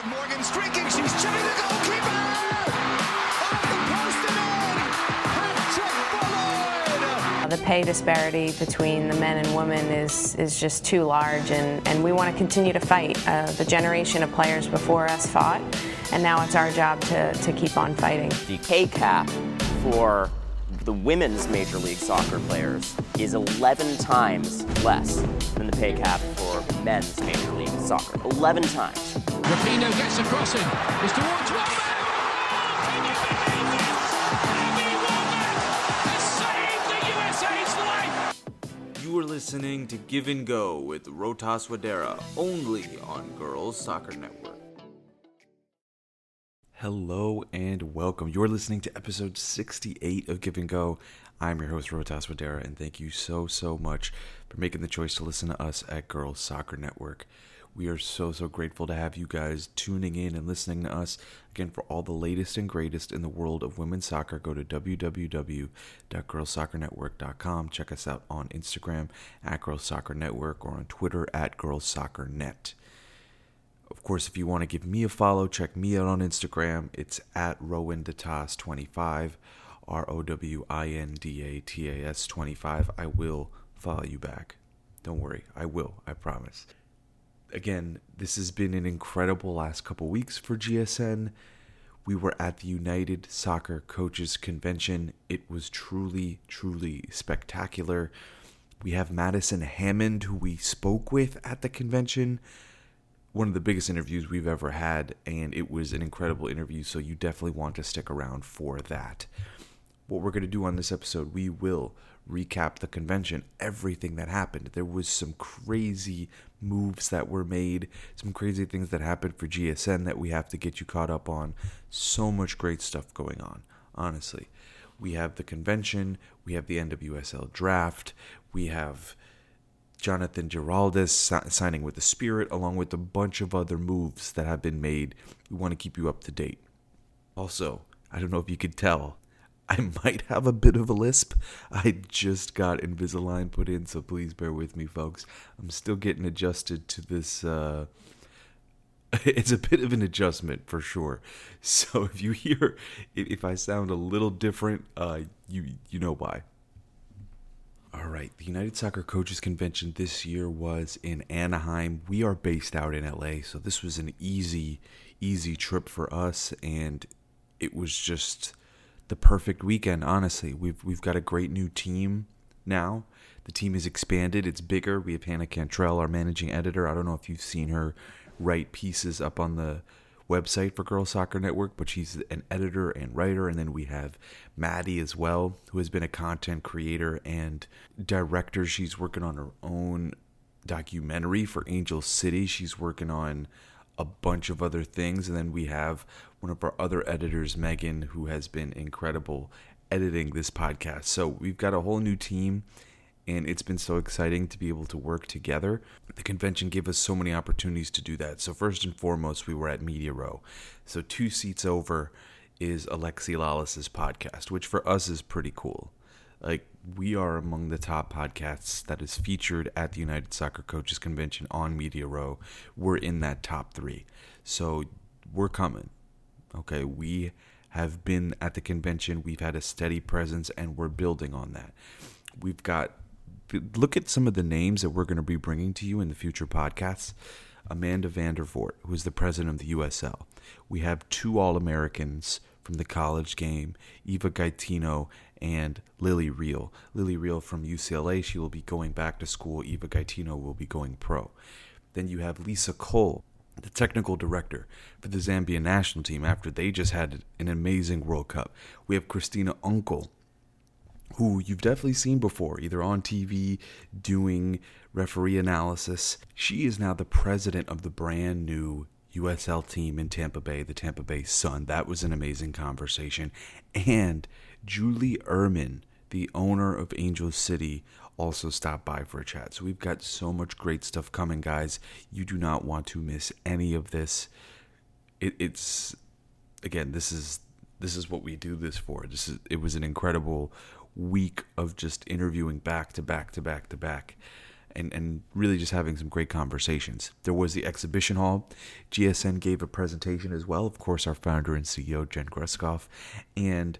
with Morgan streaking. She's chipping the goalkeeper. Off the post and in. Hat trick. The pay disparity between the men and women is, is just too large, and, and we want to continue to fight. Uh, the generation of players before us fought, and now it's our job to, to keep on fighting. The pay cap for the women's Major League Soccer players is 11 times less than the pay cap for men's Major League Soccer. 11 times. Rapinoe gets a crossing. It's towards Wambach. Can you believe this? Abby Wambach has saved the USA's life. You are listening to Give and Go with Rohtas Wadera, only on Girls Soccer Network. Hello and welcome. You're listening to episode 68 of Give and Go. I'm your host, Rohtas Wadera, and thank you so, so much for making the choice to listen to us at Girls Soccer Network. We are so, so grateful to have you guys tuning in and listening to us. Again, for all the latest and greatest in the world of women's soccer, go to www.girlssoccernetwork.com. Check us out on Instagram at Girls Soccer Network or on Twitter at Girls Soccer Net. Of course, if you want to give me a follow, check me out on Instagram. It's at Rowindatas25, R O W I N D A T A S 25. I will follow you back. Don't worry, I will, I promise. Again, this has been an incredible last couple weeks for GSN. We were at the United Soccer Coaches Convention. It was truly, truly spectacular. We have Madison Hammond, who we spoke with at the convention one of the biggest interviews we've ever had, and it was an incredible interview. So you definitely want to stick around for that. What we're going to do on this episode, we will recap the convention, everything that happened. There was some crazy moves that were made, some crazy things that happened for GSN that we have to get you caught up on. So much great stuff going on, honestly. We have the convention, we have the NWSL draft, we have Jonathan Giraldez si- signing with the Spirit, along with a bunch of other moves that have been made. We want to keep you up to date. Also, I don't know if you could tell, I might have a bit of a lisp. I just got Invisalign put in, so please bear with me, folks. I'm still getting adjusted to this. Uh, it's a bit of an adjustment for sure. So if you hear, if I sound a little different, uh, you you know why. All right, the United Soccer Coaches Convention this year was in Anaheim. We are based out in LA, so this was an easy, easy trip for us, and it was just the perfect weekend. Honestly, we've we've got a great new team now. The team is expanded; it's bigger. We have Hannah Cantrell, our managing editor. I don't know if you've seen her write pieces up on the website for Girls Soccer Network, but she's an editor and writer. And then we have Maddie as well, who has been a content creator and director. She's working on her own documentary for Angel City. She's working on a bunch of other things. And then we have one of our other editors, Megan, who has been incredible editing this podcast. So we've got a whole new team and it's been so exciting to be able to work together. The convention gave us so many opportunities to do that. So first and foremost, we were at Media Row. So two seats over is Alexi Lalas's podcast, which for us is pretty cool. Like we are among the top podcasts that is featured at the United Soccer Coaches Convention on Media Row. We're in that top 3. So we're coming. Okay, we have been at the convention. We've had a steady presence and we're building on that. We've got look at some of the names that we're going to be bringing to you in the future podcasts. Amanda Vandervort, who is the president of the USL. We have two All Americans from the college game, Eva Gaetino and Lilly Reale. Lilly Reale from UCLA, she will be going back to school. Eva Gaetino will be going pro. Then you have Lisa Cole, the technical director for the Zambia national team after they just had an amazing World Cup. We have Christina Unkel, who you've definitely seen before, either on TV doing referee analysis. She is now the president of the brand new USL team in Tampa Bay, the Tampa Bay Sun. That was an amazing conversation. And Julie Uhrman, the owner of Angel City, also stopped by for a chat. So we've got so much great stuff coming, guys. You do not want to miss any of this. It, it's again, this is this is what we do this for. This is it was an incredible week of just interviewing back to back to back to back. And, and really just having some great conversations. There was the exhibition hall. GSN gave a presentation as well. Of course, our founder and CEO, Jen Greskoff, and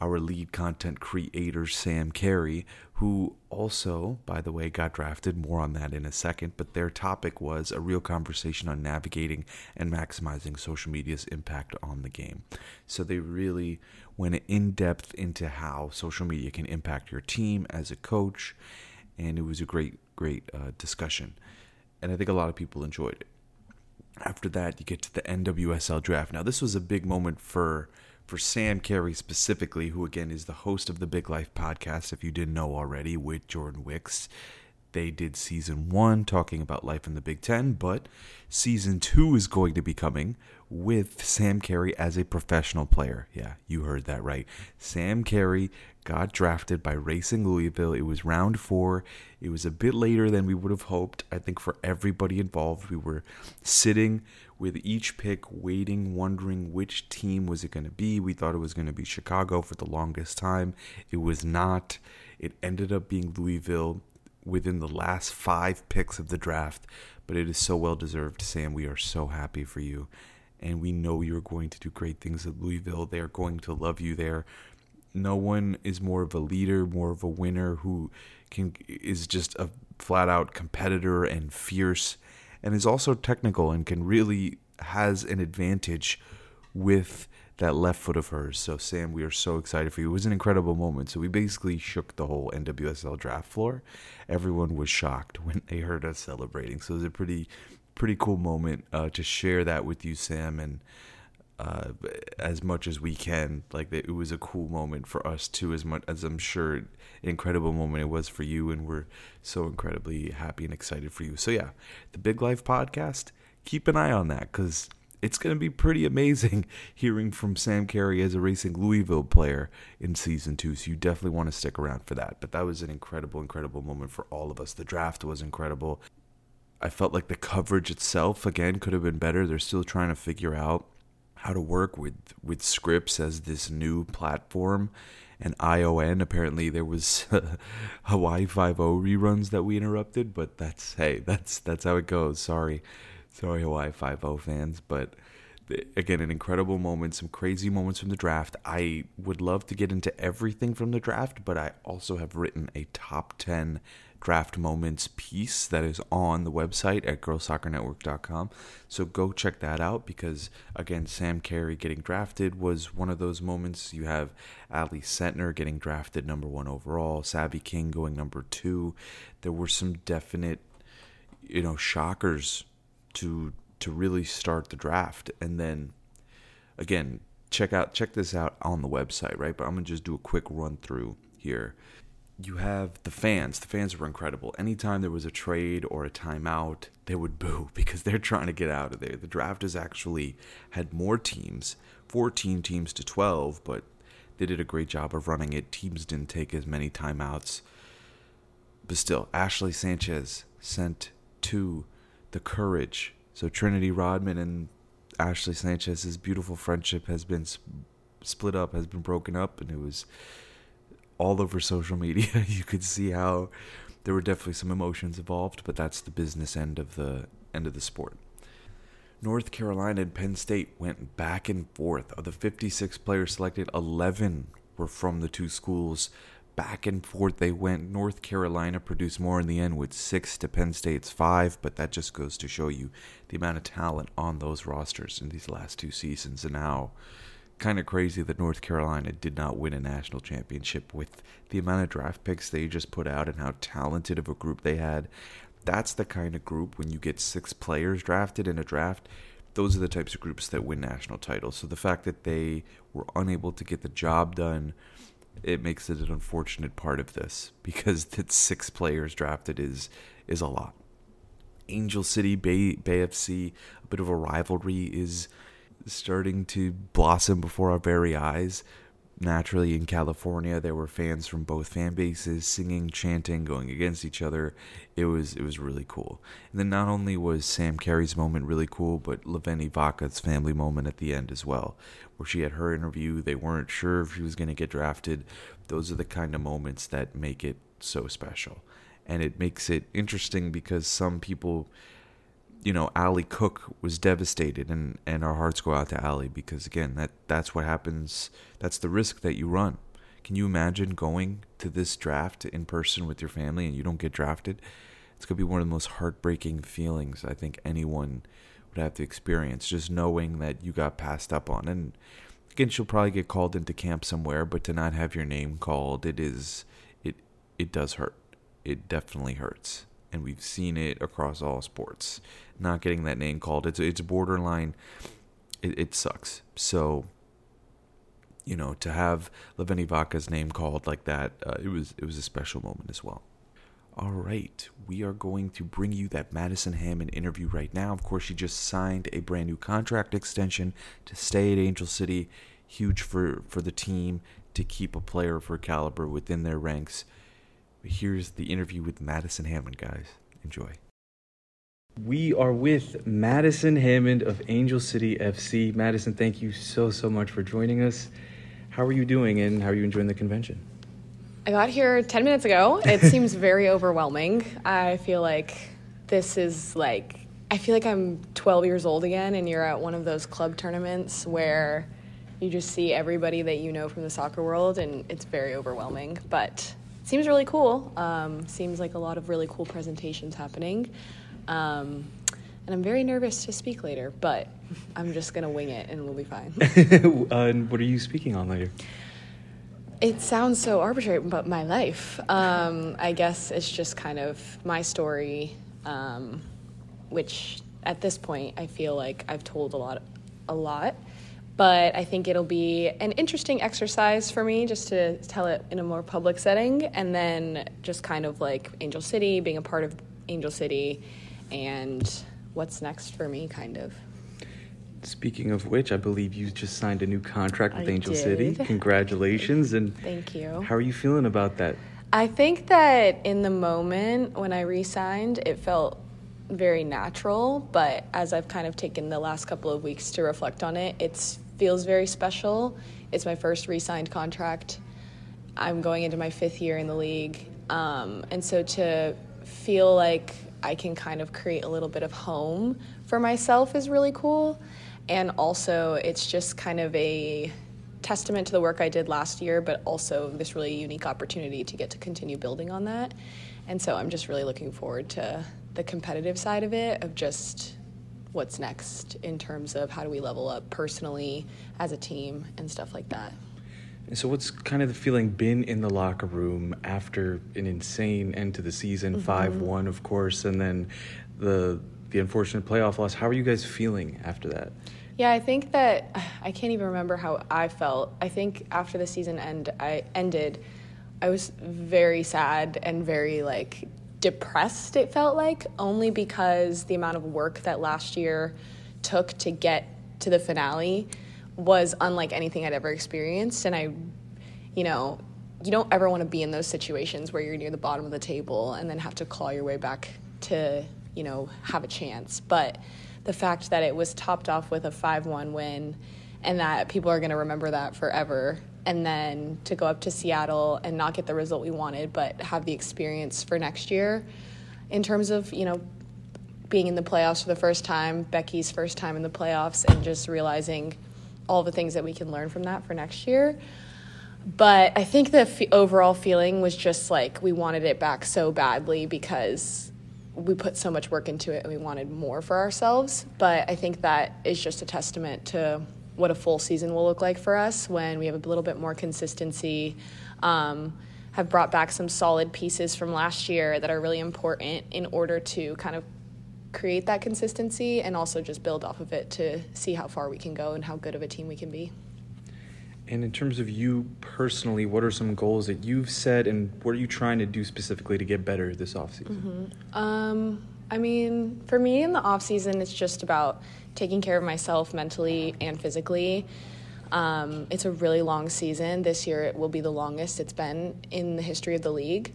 our lead content creator, Sam Carey, who also, by the way, got drafted. More on that in a second. But their topic was a real conversation on navigating and maximizing social media's impact on the game. So they really went in depth into how social media can impact your team as a coach. And it was a great, great uh, discussion. And I think a lot of people enjoyed it. After that, you get to the NWSL draft. Now, this was a big moment for for Sam Carey specifically, who again is the host of the Big Life podcast, if you didn't know already, with Jordan Wicks. They did season one talking about life in the Big Ten, but season two is going to be coming with Sam Carey as a professional player. Yeah, you heard that right. Sam Carey got drafted by Racing Louisville. It was round four. It was a bit later than we would have hoped. I think for everybody involved, we were sitting with each pick waiting, wondering which team was it going to be. We thought it was going to be Chicago for the longest time. It was not. It ended up being Louisville within the last five picks of the draft, but it is so well deserved, Sam. We are so happy for you. And we know you're going to do great things at Louisville. They are going to love you there. No one is more of a leader, more of a winner who can is just a flat out competitor and fierce and is also technical and can really has an advantage with that left foot of hers. So Sam, we are so excited for you. It was an incredible moment. So we basically shook the whole NWSL draft floor. Everyone was shocked when they heard us celebrating. So it was a pretty pretty cool moment uh, to share that with you, Sam, and uh, as much as we can. Like it was a cool moment for us too, as much as I'm sure incredible moment it was for you, and we're so incredibly happy and excited for you. So yeah, the Big Life podcast. Keep an eye on that because it's going to be pretty amazing hearing from Sam Carey as a Racing Louisville player in season two. So you definitely want to stick around for that. But that was an incredible, incredible moment for all of us. The draft was incredible. I felt like the coverage itself, again, could have been better. They're still trying to figure out how to work with with Scripps as this new platform and ION. Apparently, there was Hawaii Five O reruns that we interrupted, but that's hey, that's that's how it goes. Sorry, sorry, Hawaii Five O fans, but again, an incredible moment, some crazy moments from the draft. I would love to get into everything from the draft, but I also have written a top ten draft moments piece that is on the website at girlsoccernetwork.com. So go check that out because, again, Sam Carey getting drafted was one of those moments. You have Ally Sentnor getting drafted number one overall, Savvy King going number two. There were some definite, you know, shockers to to really start the draft. And then, again, check out check this out on the website, right? But I'm gonna just do a quick run through here you have the fans. The fans were incredible. Anytime there was a trade or a timeout, they would boo because they're trying to get out of there. The draft has actually had more teams, 14 teams to 12, but they did a great job of running it. Teams didn't take as many timeouts. But still, Ashley Sanchez sent to the courage. So Trinity Rodman and Ashley Sanchez's beautiful friendship has been split up, has been broken up, and it was all over social media. you could see how there were definitely some emotions involved, but that's the business end of the end of the sport. North Carolina and Penn State went back and forth. Of the 56 players selected, 11 were from the two schools. Back and forth they went. North Carolina produced more in the end with six to Penn State's five, but that just goes to show you the amount of talent on those rosters in these last two seasons and how kind of crazy that North Carolina did not win a national championship with the amount of draft picks they just put out and how talented of a group they had. That's the kind of group when you get six players drafted in a draft, those are the types of groups that win national titles. So the fact that they were unable to get the job done, it makes it an unfortunate part of this because that six players drafted is is a lot. Angel City Bay Bay FC, a bit of a rivalry is starting to blossom before our very eyes. Naturally, in California, there were fans from both fan bases singing, chanting, going against each other. It was it was really cool. And then not only was Sam Carey's moment really cool, but Leveni Vaca's family moment at the end as well, where she had her interview. They weren't sure if she was going to get drafted. Those are the kind of moments that make it so special. and it makes it interesting because some people, you know, Ali Cook was devastated, and and our hearts go out to Ali because again, that that's what happens. That's the risk that you run. Can you imagine going to this draft in person with your family and you don't get drafted? It's gonna be one of the most heartbreaking feelings I think anyone would have to experience. Just knowing that you got passed up on, and again, she'll probably get called into camp somewhere, but to not have your name called, it is it it does hurt. It definitely hurts, and we've seen it across all sports. Not getting that name called, it's it's borderline. It, it sucks. So, you know, to have Leveni Vaca's name called like that, uh, it was it was a special moment as well. All right, we are going to bring you that Madison Hammond interview right now. Of course, she just signed a brand new contract extension to stay at Angel City. Huge for, for the team to keep a player of her caliber within their ranks. Here's the interview with Madison Hammond, guys. Enjoy. We are with Madison Hammond of Angel City FC. Madison, thank you so, so much for joining us. How are you doing and how are you enjoying the convention? I got here 10 minutes ago. It seems very overwhelming. I feel like this is like, I feel like I'm 12 years old again, and you're at one of those club tournaments where you just see everybody that you know from the soccer world, and it's very overwhelming. But it seems really cool. Um, seems like a lot of really cool presentations happening. Um, and I'm very nervous to speak later, but I'm just going to wing it and we'll be fine. uh, and what are you speaking on later? It sounds so arbitrary, but my life. Um, I guess it's just kind of my story, um, which at this point I feel like I've told a lot, a lot. But I think it'll be an interesting exercise for me just to tell it in a more public setting, and then just kind of like Angel City, being a part of Angel City, and what's next for me, kind of. Speaking of which, I believe you just signed a new contract with I Angel City. did. Congratulations! And Thank you. how are you feeling about that? I think that in the moment when I re signed, it felt very natural, but as I've kind of taken the last couple of weeks to reflect on it, it feels very special. It's my first re signed contract. I'm going into my fifth year in the league. Um, and so to feel like I can kind of create a little bit of home for myself is really cool. And also, it's just kind of a testament to the work I did last year, but also this really unique opportunity to get to continue building on that. And so I'm just really looking forward to the competitive side of it, of just what's next in terms of how do we level up personally as a team and stuff like that. And so, what's kind of the feeling been in the locker room after an insane end to the season, Mm-hmm. 5 1, of course, and then the the unfortunate playoff loss? How are you guys feeling after that? Yeah, I think that I can't even remember how I felt. I think after the season end, I ended, I was very sad and very like depressed. It felt like only because the amount of work that last year took to get to the finale was unlike anything I'd ever experienced, and I, you know. You don't ever want to be in those situations where you're near the bottom of the table and then have to claw your way back to, you know, have a chance. But the fact that it was topped off with a 5-1 win and that people are going to remember that forever and then to go up to Seattle and not get the result we wanted but have the experience for next year in terms of you know being in the playoffs for the first time Becky's first time in the playoffs and just realizing all the things that we can learn from that for next year but I think the f- overall feeling was just like we wanted it back so badly because we put so much work into it and we wanted more for ourselves. But I think that is just a testament to what a full season will look like for us when we have a little bit more consistency. Um, have brought back some solid pieces from last year that are really important in order to kind of create that consistency and also just build off of it to see how far we can go and how good of a team we can be. And in terms of you personally, what are some goals that you've set, and what are you trying to do specifically to get better this offseason? Um, I mean, for me in the offseason, it's just about taking care of myself mentally and physically. Um, it's a really long season. This year, it will be the longest it's been in the history of the league,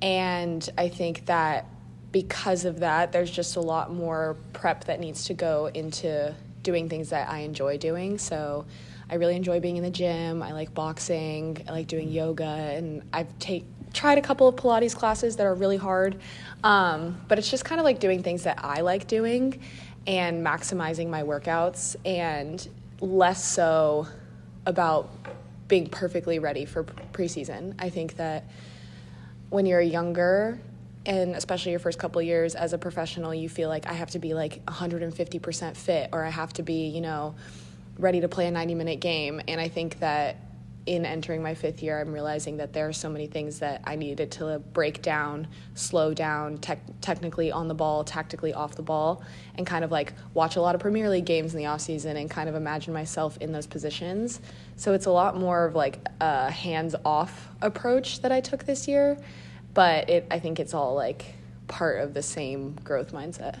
and I think that because of that, there's just a lot more prep that needs to go into doing things that I enjoy doing. So. I really enjoy being in the gym. I like boxing. I like doing yoga, and I've take tried a couple of Pilates classes that are really hard, um, but it's just kind of like doing things that I like doing and maximizing my workouts and less so about being perfectly ready for preseason. I think that when you're younger and especially your first couple years as a professional, you feel like I have to be like 150% fit or I have to be, you know, ready to play a 90 minute game. And I think that in entering my fifth year, I'm realizing that there are so many things that I needed to break down, slow down, tec- technically on the ball, tactically off the ball, and kind of like watch a lot of Premier League games in the off season and kind of imagine myself in those positions. So it's a lot more of like a hands off approach that I took this year, but it I think it's all like part of the same growth mindset.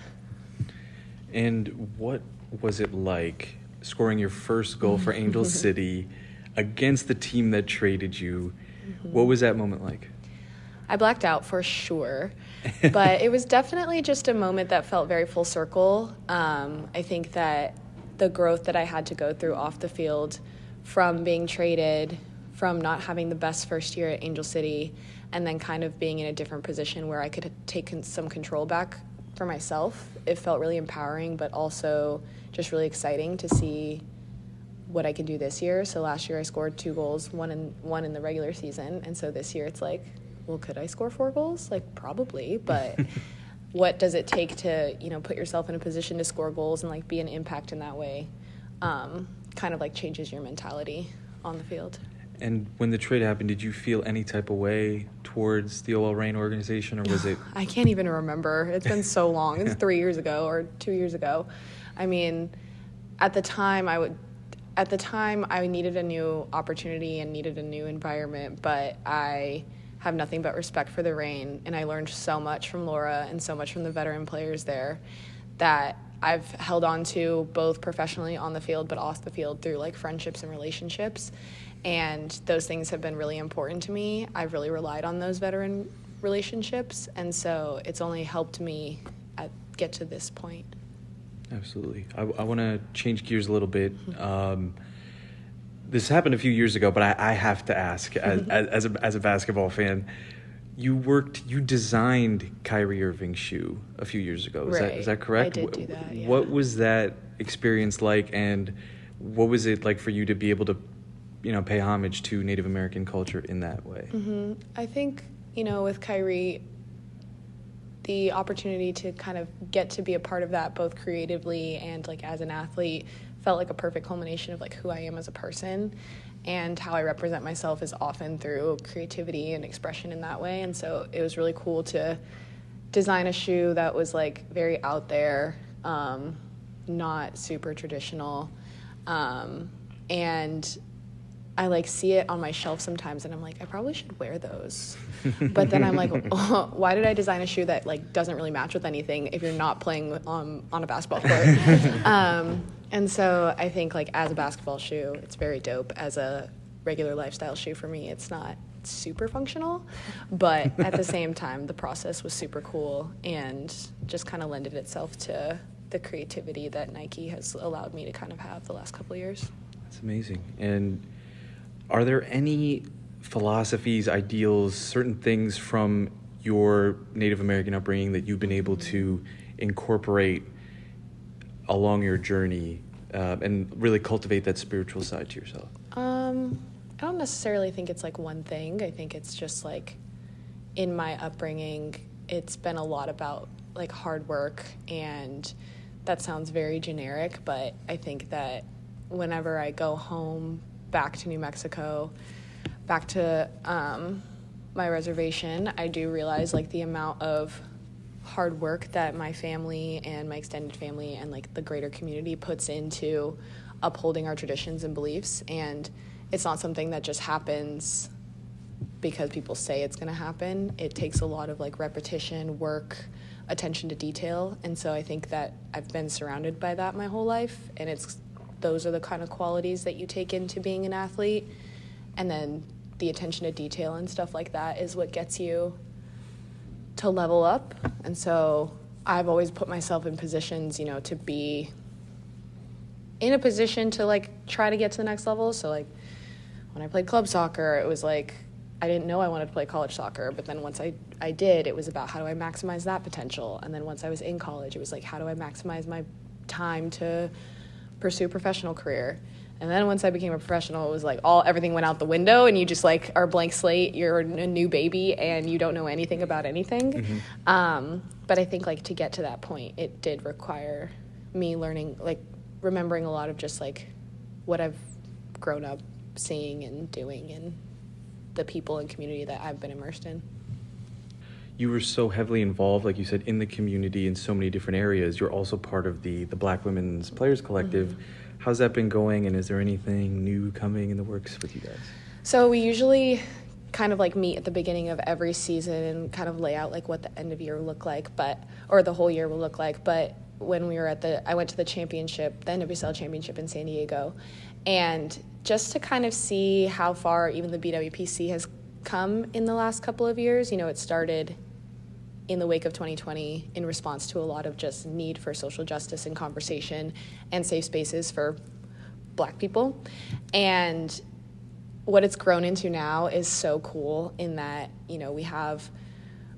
And what was it like scoring your first goal for Angel City against the team that traded you? What was that moment like? I blacked out for sure, but it was definitely just a moment that felt very full circle. Um, I think that the growth that I had to go through off the field from being traded, from not having the best first year at Angel City, and then kind of being in a different position where I could take some control back for myself, it felt really empowering, but also just really exciting to see what I can do this year. So last year I scored two goals, one in one in the regular season, and so this year it's like, well, could I score four goals? Like probably, but what does it take to you know put yourself in a position to score goals and like be an impact in that way? Um, kind of like changes your mentality on the field. And when the trade happened, did you feel any type of way towards the OL Reign organization, or was it? I can't even remember. It's been so long. It's three years ago or two years ago. I mean, at the time, I would. At the time, I needed a new opportunity and needed a new environment, but I have nothing but respect for the Reign and I learned so much from Laura and so much from the veteran players there that I've held on to both professionally on the field, but off the field through like friendships and relationships. And those things have been really important to me. I've really relied on those veteran relationships, and so it's only helped me at, get to this point. Absolutely. I, I want to change gears a little bit. Um, this happened a few years ago, but I, I have to ask, as, as, a, as a basketball fan, you worked, you designed Kyrie Irving's shoe a few years ago. Is, that, is that correct? I did do that, yeah. What was that experience like, and what was it like for you to be able to, you know, pay homage to Native American culture in that way? Mm-hmm. I think, you know, with Kyrie, the opportunity to kind of get to be a part of that both creatively and like as an athlete felt like a perfect culmination of like who I am as a person. And how I represent myself is often through creativity and expression in that way. And so it was really cool to design a shoe that was like very out there um, not super traditional. Um, and I like see it on my shelf sometimes, and I'm like, I probably should wear those. but then I'm like, oh, why did I design a shoe that like doesn't really match with anything if you're not playing um, on a basketball court? um, and so I think like as a basketball shoe, it's very dope. As a regular lifestyle shoe for me, it's not super functional, but at the same time, the process was super cool and just kind of lended itself to the creativity that Nike has allowed me to kind of have the last couple of years. That's amazing. And are there any philosophies, ideals, certain things from your Native American upbringing that you've been able to incorporate along your journey uh, and really cultivate that spiritual side to yourself? Um, I don't necessarily think it's like one thing. I think it's just like in my upbringing, it's been a lot about like hard work, and that sounds very generic, but I think that whenever I go home back to New Mexico, back to um, my reservation, I do realize like the amount of hard work that my family and my extended family and like the greater community puts into upholding our traditions and beliefs. And it's not something that just happens because people say it's going to happen. It takes a lot of like repetition work attention to detail. And so i think that i've been surrounded by that my whole life and it's those are the kind of qualities that you take into being an athlete and then the attention to detail and stuff like that is what gets you to level up. And so I've always put myself in positions, you know, to be in a position to like try to get to the next level. So like when I played club soccer, it was like I didn't know I wanted to play college soccer, but then once I, I did, it was about how do I maximize that potential. And then once I was in college, it was like, how do I maximize my time to pursue a professional career? And then once I became a professional, it was like all everything went out the window, and you just like are blank slate. You're a new baby, and you don't know anything about anything. Um, but I think like to get to that point, it did require me learning, like remembering a lot of just like what I've grown up seeing and doing, and the people and community that I've been immersed in. You were so heavily involved, like you said, in the community in so many different areas. You're also part of the the Black Women's Players Collective. Mm-hmm. How's that been going, and is there anything new coming in the works with you guys? So we usually kind of like meet at the beginning of every season and kind of lay out like what the end of year will look like, but or the whole year will look like. But when we were at the, I went to the championship, the NWSL championship in San Diego, and just to kind of see how far even the BWPC has come in the last couple of years. You know, it started in the wake of 2020 in response to a lot of just need for social justice and conversation and safe spaces for black people. And what it's grown into now is so cool in that, you know, we have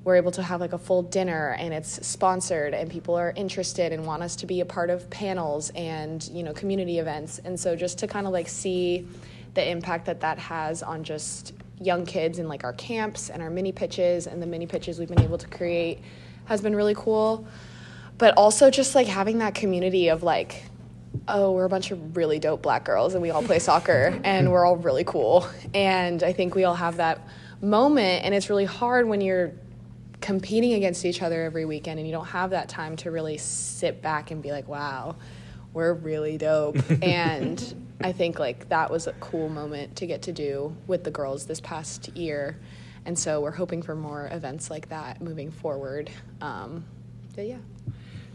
we're able to have like a full dinner and it's sponsored and people are interested and want us to be a part of panels and, you know, community events. And so just to kind of like see the impact that that has on just young kids in like our camps and our mini pitches and the mini pitches we've been able to create has been really cool. But also just like having that community of like, oh, we're a bunch of really dope black girls and we all play soccer and we're all really cool. And I think we all have that moment and it's really hard when you're competing against each other every weekend and you don't have that time to really sit back and be like, wow, we're really dope. and I think like that was a cool moment to get to do with the girls this past year. And so we're hoping for more events like that moving forward. Um, but yeah.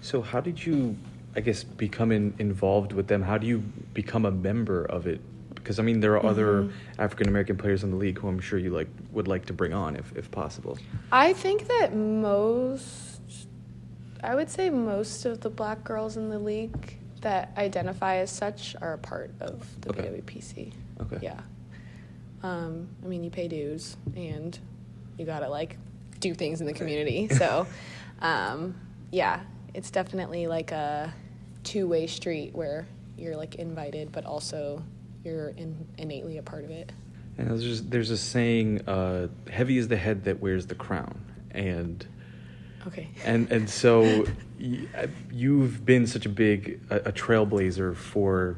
So, how did you, I guess, become in, involved with them? How do you become a member of it? Because I mean, there are other African American players in the league who I'm sure you like would like to bring on if, if possible. I think that most, I would say most of the black girls in the league that identify as such are a part of the Okay. BWPC. Okay. Yeah. Um, I mean, you pay dues and you gotta like do things in the community. So, um, yeah, it's definitely like a two way street where you're like invited, but also you're in, innately a part of it. And there's just, there's a saying, uh, "Heavy is the head that wears the crown," and Okay. and and so uh, you've been such a big a, a trailblazer for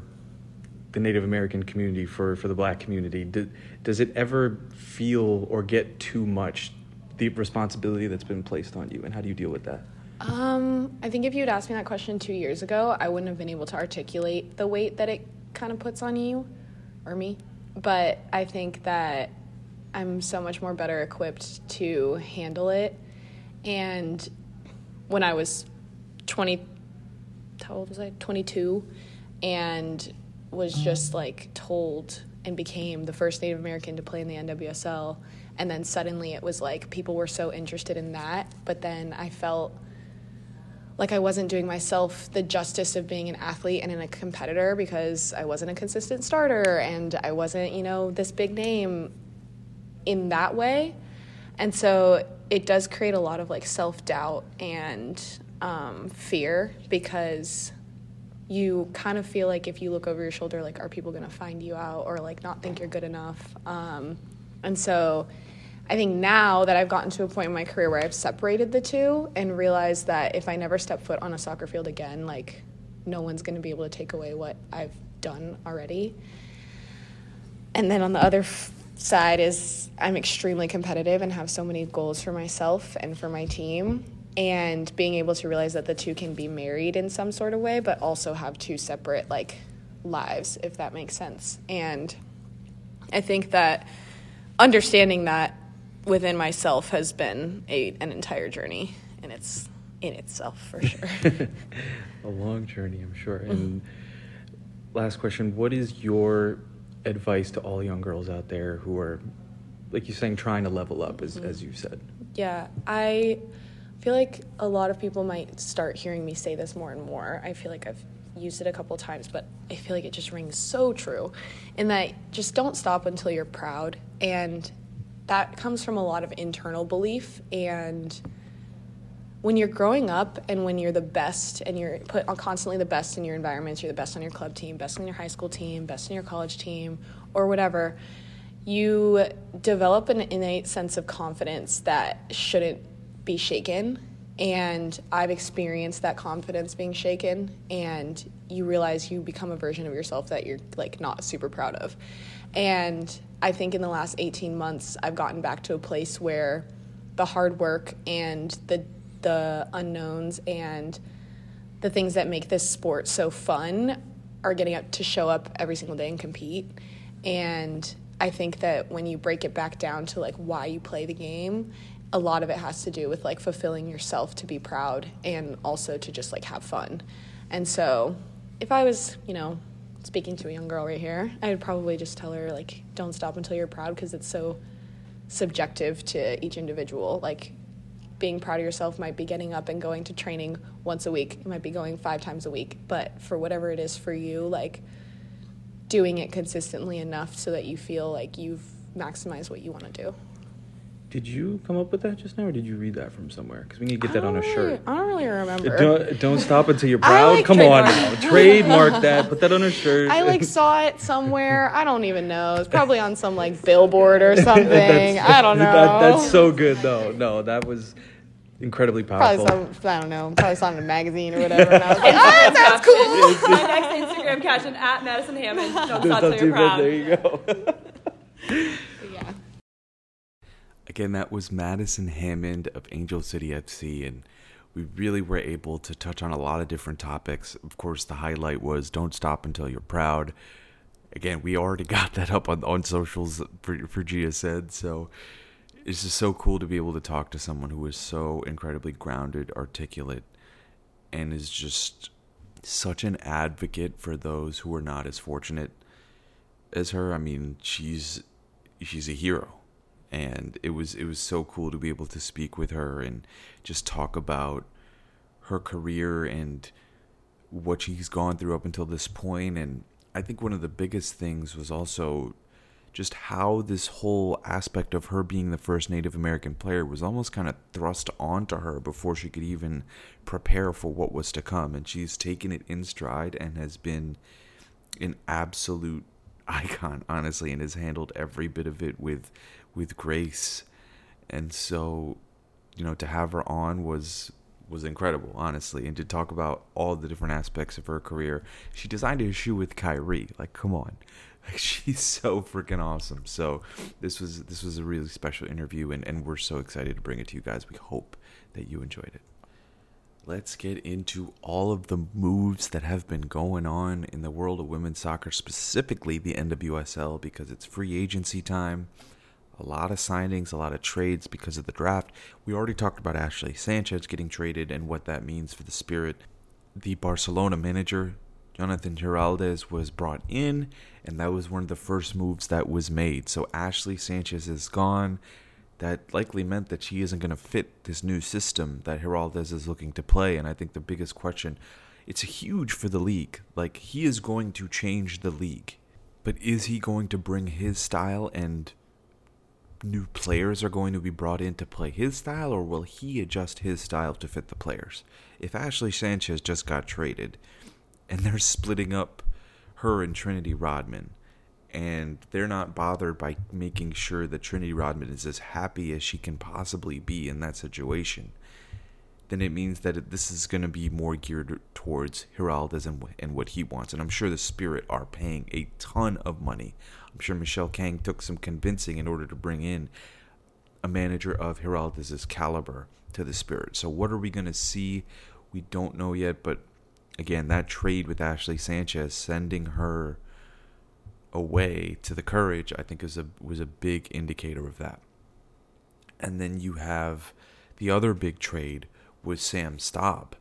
the Native American community for for the Black community. Do, does it ever feel or get too much the responsibility that's been placed on you, and how do you deal with that? Um, I think if you had asked me that question two years ago, I wouldn't have been able to articulate the weight that it kind of puts on you or me. But I think that I'm so much more better equipped to handle it. And when I was 20, how old was I? 22, and was just like told and became the first Native American to play in the NWSL. And then suddenly it was like people were so interested in that. But then I felt like I wasn't doing myself the justice of being an athlete and in a competitor because I wasn't a consistent starter and I wasn't, you know, this big name in that way. And so it does create a lot of like self doubt and um, fear because you kind of feel like if you look over your shoulder, like, are people going to find you out or like not think you're good enough? Um, and so I think now that I've gotten to a point in my career where I've separated the two and realized that if I never step foot on a soccer field again, like, no one's going to be able to take away what I've done already. And then on the other side is I'm extremely competitive and have so many goals for myself and for my team. And being able to realize that the two can be married in some sort of way, but also have two separate like lives, if that makes sense. And I think that understanding that within myself has been a, an entire journey, and it's in itself for sure. a long journey, I'm sure. Mm-hmm. And last question: What is your advice to all young girls out there who are, like you're saying, trying to level up, as mm-hmm. as you said? Yeah, I feel like a lot of people might start hearing me say this more and more. I feel like I've used it a couple times, but I feel like it just rings so true in that just don't stop until you're proud. And that comes from a lot of internal belief and when you're growing up and when you're the best and you're put on constantly the best in your environments, you're the best on your club team, best on your high school team, best in your college team, or whatever, you develop an innate sense of confidence that shouldn't be shaken. And I've experienced that confidence being shaken, and you realize you become a version of yourself that you're like not super proud of. And I think in the last 18 months, I've gotten back to a place where the hard work and the the unknowns and the things that make this sport so fun are getting up to show up every single day and compete. And I think that when you break it back down to like why you play the game, a lot of it has to do with like fulfilling yourself to be proud and also to just like have fun. And so if I was, you know, speaking to a young girl right here, I would probably just tell her like don't stop until you're proud because it's so subjective to each individual. Like being proud of yourself might be getting up and going to training once a week. It might be going five times a week. But for whatever it is for you, like doing it consistently enough so that you feel like you've maximized what you want to do. Did you come up with that just now, or did you read that from somewhere? Because we need to get that on a shirt. really- I don't really remember. Don't, don't stop until you're proud. like Come on trademark. now. Trademark that. Put that on a shirt. I like saw it somewhere. I don't even know. It's probably on some like billboard or something. I don't know. That, that's so good, though. No, that was incredibly powerful. probably powerful. some I don't know. Probably saw it in a magazine or whatever. And I was like, oh, that sounds ah, cool. My next Instagram caption at Madison Hammond. Don't There's stop not till you're proud. There you go. Yeah. Again, that was Madison Hammond of Angel City FC, and we really were able to touch on a lot of different topics. Of course, the highlight was "Don't stop until you're proud." Again, we already got that up on on socials for for Gia said, so it's just so cool to be able to talk to someone who is so incredibly grounded, articulate, and is just such an advocate for those who are not as fortunate as her. I mean, she's she's a hero, and it was it was so cool to be able to speak with her and just talk about her career and what she's gone through up until this point. And I think one of the biggest things was also just how this whole aspect of her being the first Native American player was almost kind of thrust onto her before she could even prepare for what was to come. And she's taken it in stride and has been an absolute icon, honestly, and has handled every bit of it with with grace. And so, you know, to have her on was was incredible, honestly, and to talk about all the different aspects of her career. She designed a shoe with Kyrie. Like, come on. Like she's so freaking awesome. So this was this was a really special interview and, and we're so excited to bring it to you guys. We hope that you enjoyed it. Let's get into all of the moves that have been going on in the world of women's soccer, specifically the NWSL, because it's free agency time. A lot of signings, a lot of trades because of the draft. We already talked about Ashley Sanchez getting traded and what that means for the Spirit. The Barcelona manager, Jonathan Giraldez, was brought in, and that was one of the first moves that was made. So Ashley Sanchez is gone that likely meant that she isn't going to fit this new system that Giraldez is looking to play. And I think the biggest question, it's huge for the league. Like, he is going to change the league. But is he going to bring his style and new players are going to be brought in to play his style, or will he adjust his style to fit the players? If Ashley Sanchez just got traded and they're splitting up her and Trinity Rodman, and they're not bothered by making sure that Trinity Rodman is as happy as she can possibly be in that situation, then it means that this is going to be more geared towards Giraldez and, and what he wants. And I'm sure the Spirit are paying a ton of money. I'm sure Michelle Kang took some convincing in order to bring in a manager of Giraldez's caliber to the Spirit. So what are we going to see? We don't know yet, but again, that trade with Ashley Sanchez, sending her away to the courage, I think is a was a big indicator of that. And then you have the other big trade was Sam Staab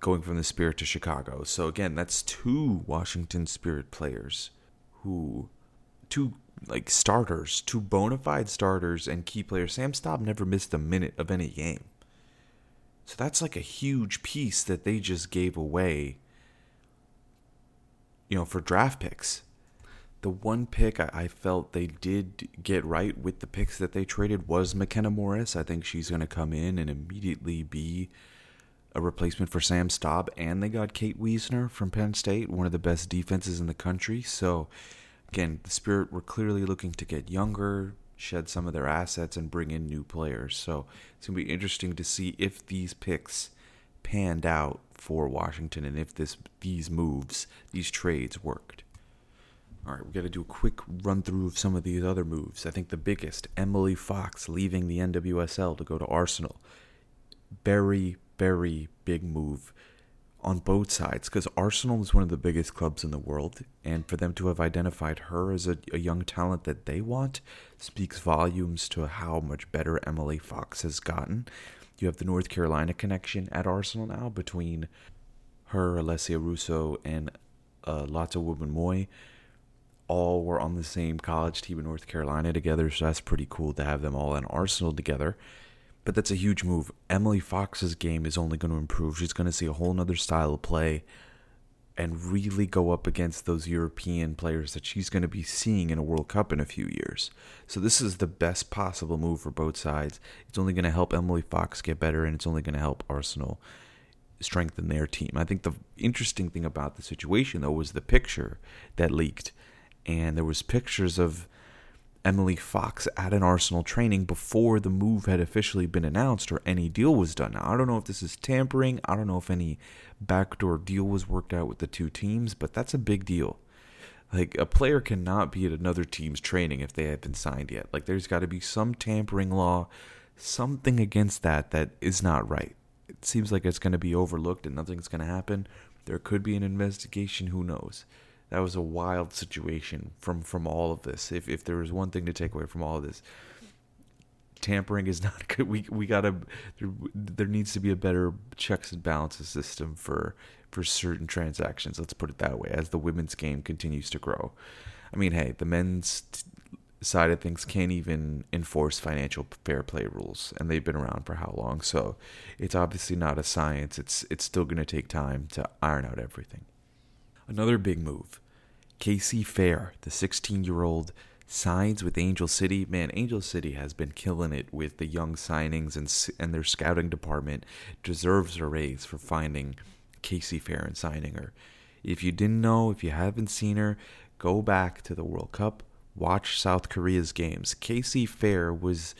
going from the Spirit to Chicago. So again, that's two Washington Spirit players who two like starters, two bona fide starters and key players. Sam Staab never missed a minute of any game. So that's like a huge piece that they just gave away, you know, for draft picks. The one pick I, felt they did get right with the picks that they traded was Makenna Morris. I think she's going to come in and immediately be a replacement for Sam Staab, and they got Kate Wiesner from Penn State, one of the best defenses in the country. So, again, the Spirit were clearly looking to get younger, shed some of their assets, and bring in new players. So, it's going to be interesting to see if these picks panned out for Washington and if this these moves, these trades worked. All right, we got to do a quick run through of some of these other moves. I think the biggest, Emily Fox leaving the NWSL to go to Arsenal. Very, very big move on both sides because Arsenal is one of the biggest clubs in the world, and for them to have identified her as a, a, young talent that they want speaks volumes to how much better Emily Fox has gotten. You have the North Carolina connection at Arsenal now between her, Alessia Russo, and uh, Lotte Wubben-Moy. All were on the same college team in North Carolina together, so that's pretty cool to have them all in Arsenal together. But that's a huge move. Emily Fox's game is only going to improve. She's going to see a whole nother style of play and really go up against those European players that she's going to be seeing in a World Cup in a few years. So this is the best possible move for both sides. It's only going to help Emily Fox get better, and it's only going to help Arsenal strengthen their team. I think the interesting thing about the situation though was the picture that leaked, and there was pictures of Emily Fox at an Arsenal training before the move had officially been announced or any deal was done. Now, I don't know if this is tampering. I don't know if any backdoor deal was worked out with the two teams, but that's a big deal. Like, a player cannot be at another team's training if they haven't signed yet. Like, there's got to be some tampering law, something against that that is not right. It seems like it's going to be overlooked and nothing's going to happen. There could be an investigation, who knows? That was a wild situation from from all of this. If if there was one thing to take away from all of this, tampering is not good. We we gotta there, there needs to be a better checks and balances system for for certain transactions. Let's put it that way. As the women's game continues to grow, I mean, hey, the men's side of things can't even enforce financial fair play rules, and they've been around for how long? So it's obviously not a science. It's it's still going to take time to iron out everything. Another big move. Casey Phair, the 16 year old, signs with Angel City. Man, Angel City has been killing it with the young signings, and, and their scouting department deserves a raise for finding Casey Phair and signing her. If you didn't know, if you haven't seen her, go back to the World Cup, watch South Korea's games. Casey Phair was,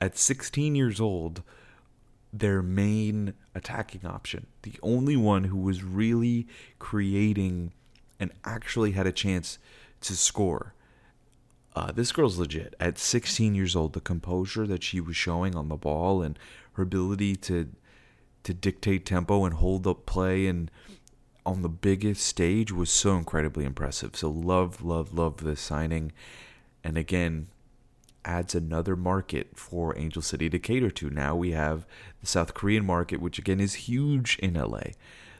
at 16 years old, their main attacking option. The only one who was really creating and actually had a chance to score. Uh, this girl's legit. At 16 years old, the composure that she was showing on the ball and her ability to to dictate tempo and hold up play and on the biggest stage was so incredibly impressive. So love, love, love this signing. And again, adds another market for Angel City to cater to. Now we have the South Korean market, which again is huge in LA.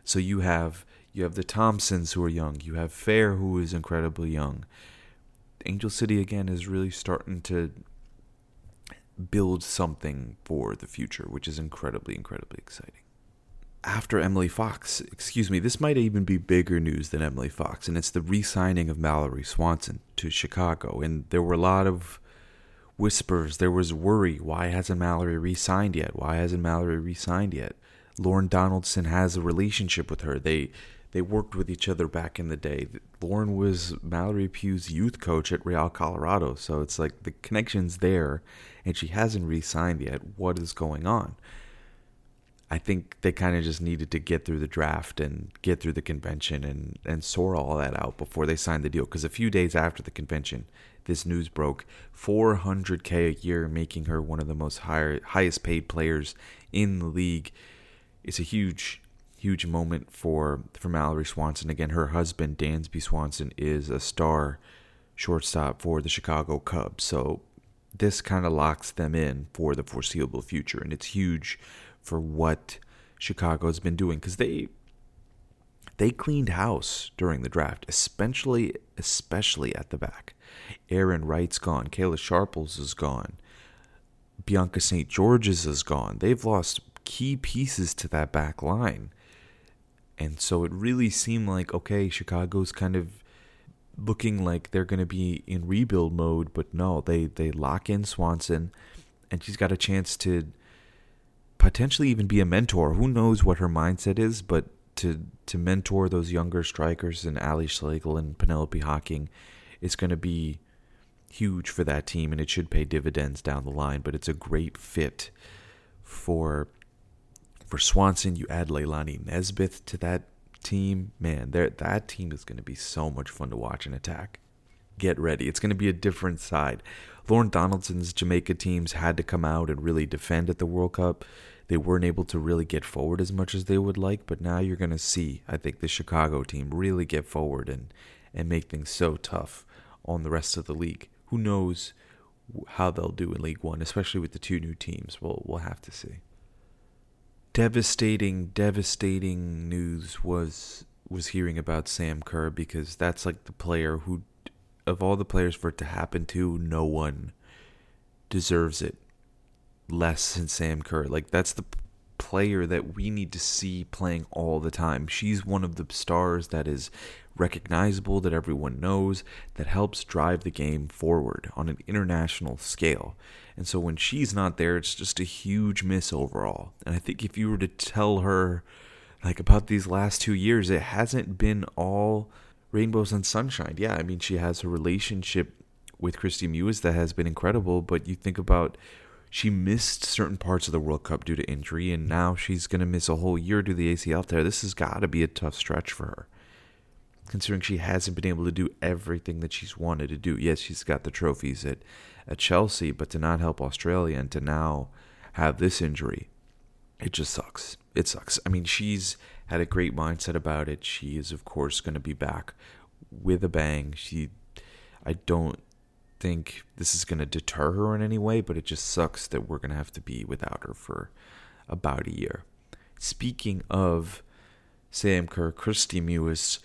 So you have you have the Thompsons who are young. You have Phair who is incredibly young. Angel City again is really starting to build something for the future, which is incredibly, incredibly exciting. After Emily Fox, excuse me, this might even be bigger news than Emily Fox, and it's the re signing of Mallory Swanson to Chicago. And there were a lot of whispers. There was worry. Why hasn't Mallory re signed yet? Why hasn't Mallory re signed yet? Lorne Donaldson has a relationship with her. They they worked with each other back in the day. Lorne was Mallory Pugh's youth coach at Real Colorado, so it's like the connection's there, and she hasn't re signed yet. What is going on? I think they kind of just needed to get through the draft and get through the convention and, and sort all that out before they signed the deal. Because a few days after the convention, this news broke 400K a year, making her one of the most higher, highest paid players in the league. It's a huge, huge moment for, for Mallory Swanson. Again, her husband, Dansby Swanson, is a star shortstop for the Chicago Cubs. So this kind of locks them in for the foreseeable future. And it's huge for what Chicago's been doing because they they cleaned house during the draft, especially especially at the back. Arin Wright's gone, Kayla Sharples is gone, Bianca St. George's is gone. They've lost key pieces to that back line. And so it really seemed like okay, Chicago's kind of looking like they're going to be in rebuild mode, but no, they they lock in Swanson, and she's got a chance to potentially even be a mentor. Who knows what her mindset is, but to to mentor those younger strikers and Ally Schlegel and Penelope Hocking is going to be huge for that team, and it should pay dividends down the line. But it's a great fit for for Swanson. You add Leilanni Nesbeth to that team, man, that team is going to be so much fun to watch and attack. Get ready. It's going to be a different side. Lorne Donaldson's Jamaica teams had to come out and really defend at the World Cup. They weren't able to really get forward as much as they would like, but now you're going to see, I think, the Chicago team really get forward and, and make things so tough on the rest of the league. Who knows how they'll do in League One, especially with the two new teams. We'll, we'll have to see devastating, devastating news was was hearing about Sam Kerr because that's like the player who, of all the players for it to happen to, no one deserves it less than Sam Kerr. Like that's the player that we need to see playing all the time. She's one of the stars that is recognizable, that everyone knows, that helps drive the game forward on an international scale. And so when she's not there, it's just a huge miss overall. And I think if you were to tell her, like, about these last two years, it hasn't been all rainbows and sunshine. Yeah, I mean, she has her relationship with Kristie Mewis that has been incredible, but you think about she missed certain parts of the World Cup due to injury, and now she's going to miss a whole year due to the ACL tear. This has got to be a tough stretch for her, considering she hasn't been able to do everything that she's wanted to do. Yes, she's got the trophies at at Chelsea, but to not help Australia and to now have this injury, it just sucks. It sucks. I mean, she's had a great mindset about it. She is, of course, going to be back with a bang. She, I don't think this is going to deter her in any way, but it just sucks that we're going to have to be without her for about a year. Speaking of Sam Kerr, Kristie Mewis,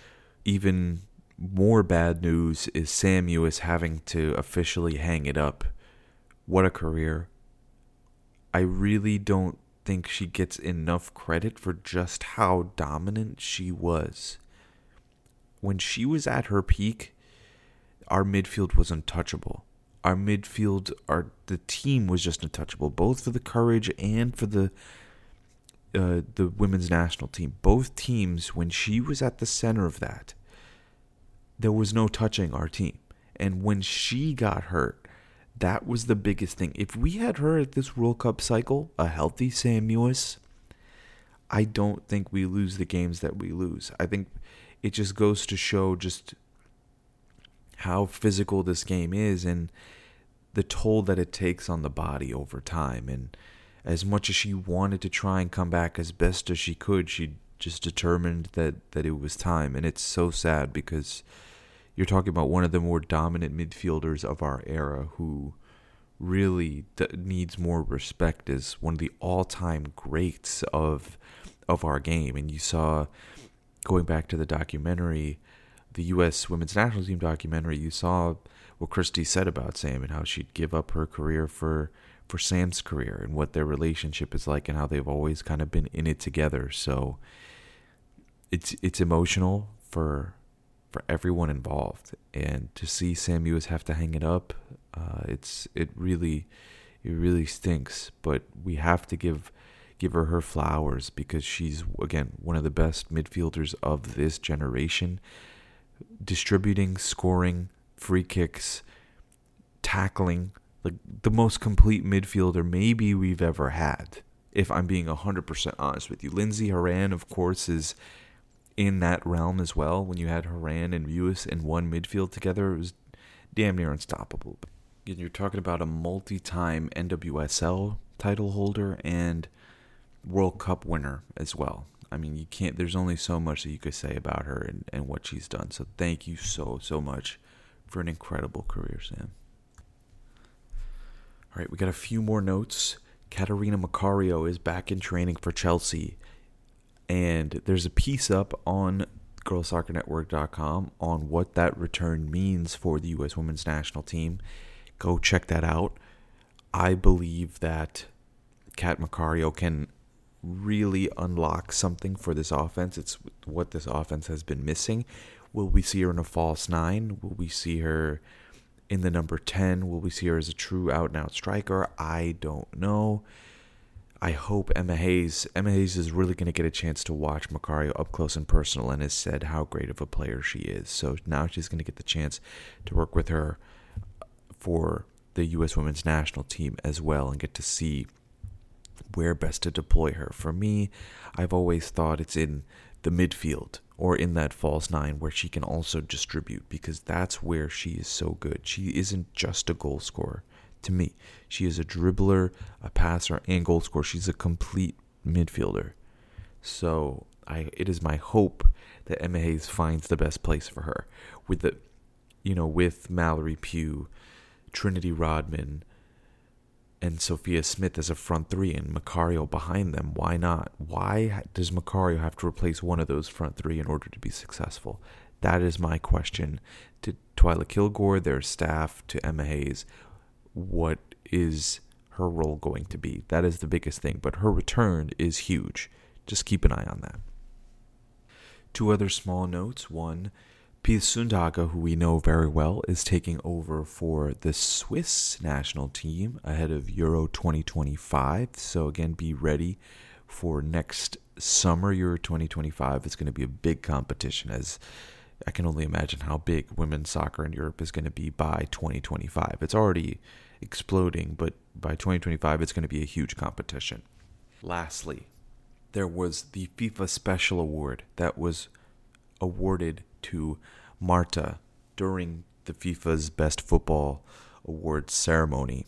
even more bad news is Sam Mewis having to officially hang it up. What a career. I really don't think she gets enough credit for just how dominant she was. When she was at her peak, our midfield was untouchable. Our midfield, our the team was just untouchable, both for the courage and for the uh, the women's national team. Both teams, when she was at the center of that, there was no touching our team. And when she got hurt, that was the biggest thing. If we had her at this World Cup cycle, a healthy Sam I don't think we lose the games that we lose. I think it just goes to show just how physical this game is and the toll that it takes on the body over time. And as much as she wanted to try and come back as best as she could, she just determined that, that it was time. And it's so sad because you're talking about one of the more dominant midfielders of our era who really d- needs more respect as one of the all-time greats of of our game. And you saw going back to the documentary the US women's national team documentary you saw what Kristie said about Sam and how she'd give up her career for for Sam's career and what their relationship is like and how they've always kind of been in it together. So it's it's emotional for for everyone involved. And to see Sam Mewis have to hang it up, uh, it's it really it really stinks. But we have to give give her her flowers because she's again one of the best midfielders of this generation, distributing, scoring, free kicks, tackling, like the most complete midfielder maybe we've ever had. If I'm being 100% honest with you, Lindsey Horan, of course, is in that realm as well. When you had Horan and Mewis in one midfield together, it was damn near unstoppable. You're talking about a multi-time NWSL title holder and World Cup winner as well. I mean, you can't. There's only so much that you could say about her and, and what she's done. So thank you so so much for an incredible career, Sam. All right, we got a few more notes. Catarina Macario is back in training for Chelsea and there's a piece up on girlsoccernetwork.com on what that return means for the U.S. women's national team. Go check that out. I believe that Kat Macario can really unlock something for this offense. It's what this offense has been missing. Will we see her in a false nine? Will we see her in the number 10? Will we see her as a true out and out striker? I don't know. I hope Emma Hayes Emma Hayes is really going to get a chance to watch Macario up close and personal and has said how great of a player she is. So now she's going to get the chance to work with her for the US women's national team as well and get to see where best to deploy her. For me, I've always thought it's in the midfield or in that false nine where she can also distribute because that's where she is so good. She isn't just a goal scorer to me. She is a dribbler, a passer, and goal scorer. She's a complete midfielder. So I, it is my hope that Emma Hayes finds the best place for her with the, you know, with Mallory Pugh, Trinity Rodman, and Sophia Smith as a front three and Macario behind them. Why not? Why does Macario have to replace one of those front three in order to be successful? That is my question to Twila Kilgore, their staff, to Emma Hayes what is her role going to be. That is the biggest thing, but her return is huge. Just keep an eye on that. Two other small notes. One, Pia Sundhage, who we know very well, is taking over for the Swiss national team ahead of Euro 2025. So, again, be ready for next summer, Euro 2025. It's going to be a big competition as I can only imagine how big women's soccer in Europe is going to be by 2025. It's already exploding, but by 2025, it's going to be a huge competition. Lastly, there was the FIFA Special Award that was awarded to Marta during the FIFA's Best Football Awards ceremony.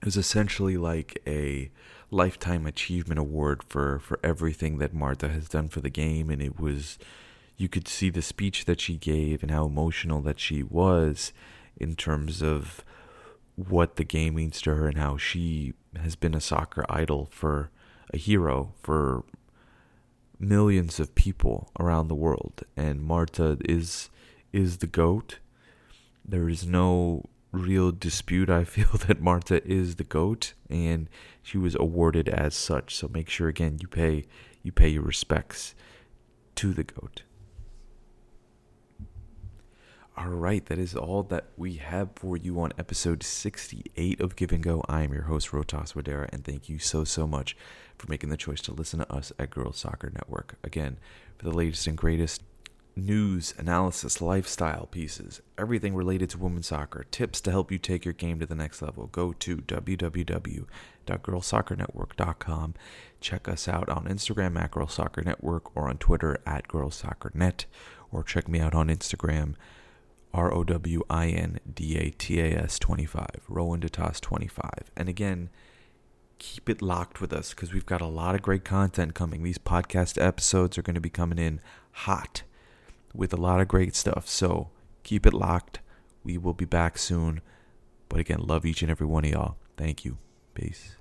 It was essentially like a lifetime achievement award for, for everything that Marta has done for the game, and it was you could see the speech that she gave and how emotional that she was in terms of what the game means to her and how she has been a soccer idol for a hero for millions of people around the world. And Marta is is the goat. There is no real dispute I feel that Marta is the goat. And she was awarded as such. So make sure again you pay you pay your respects to the goat all right, that is all that we have for you on episode 68 of Give and Go. I am your host, Rohtas Wadera, and thank you so, so much for making the choice to listen to us at Girls Soccer Network. Again, for the latest and greatest news, analysis, lifestyle pieces, everything related to women's soccer, tips to help you take your game to the next level, go to www.girlsoccernetwork.com. Check us out on Instagram at Girls Soccer Network or on Twitter at Girls Soccer Net, or check me out on Instagram R O W I N D A T A S 25, Rowan Datas 25. And again, keep it locked with us because we've got a lot of great content coming. These podcast episodes are going to be coming in hot with a lot of great stuff. So keep it locked. We will be back soon. But again, love each and every one of y'all. Thank you. Peace.